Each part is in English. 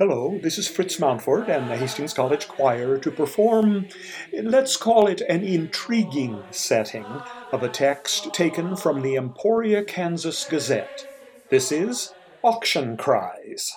Hello, this is Fritz Mountford and the Hastings College Choir to perform, let's call it an intriguing setting of a text taken from the Emporia, Kansas Gazette. This is Auction Cries.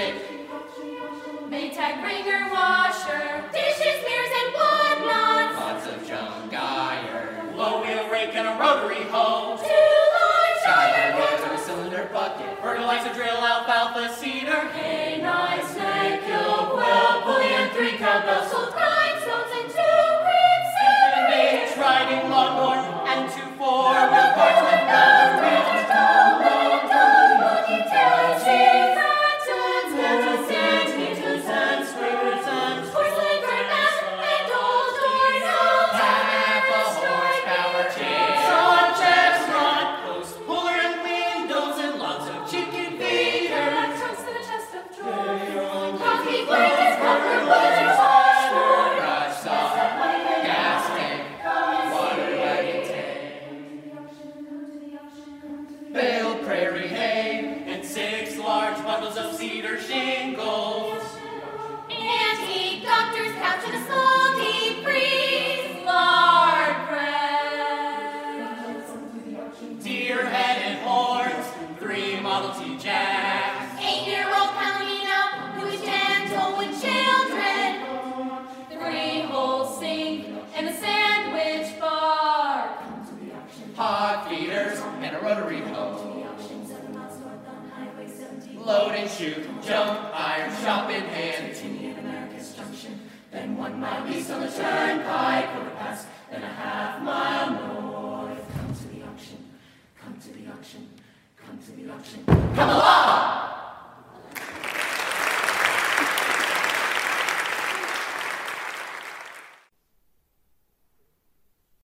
stick. Maytag wringer washer. Dishes, mirrors, and whatnots. Lots of junk iron. Low wheel rake and a rotary hoe. Two large iron rods and a cylinder bucket. Fertilizer drill, alfalfa seeder. Hay, knife, cedar shingles. Antique doctor's couch and a small deep freeze, lard press. Deer head and horns, three Model T jacks. Eight-year-old Palomino who is gentle with children. Three-hole sink and a sandwich bar. hot feeders, and a rotary hoe. Load and shoot, jump, iron, shop in hand. Continue Americus Junction, then one mile east on the turnpike, overpass, then a half mile north. Come to the auction, come to the auction, come to the auction. Come along!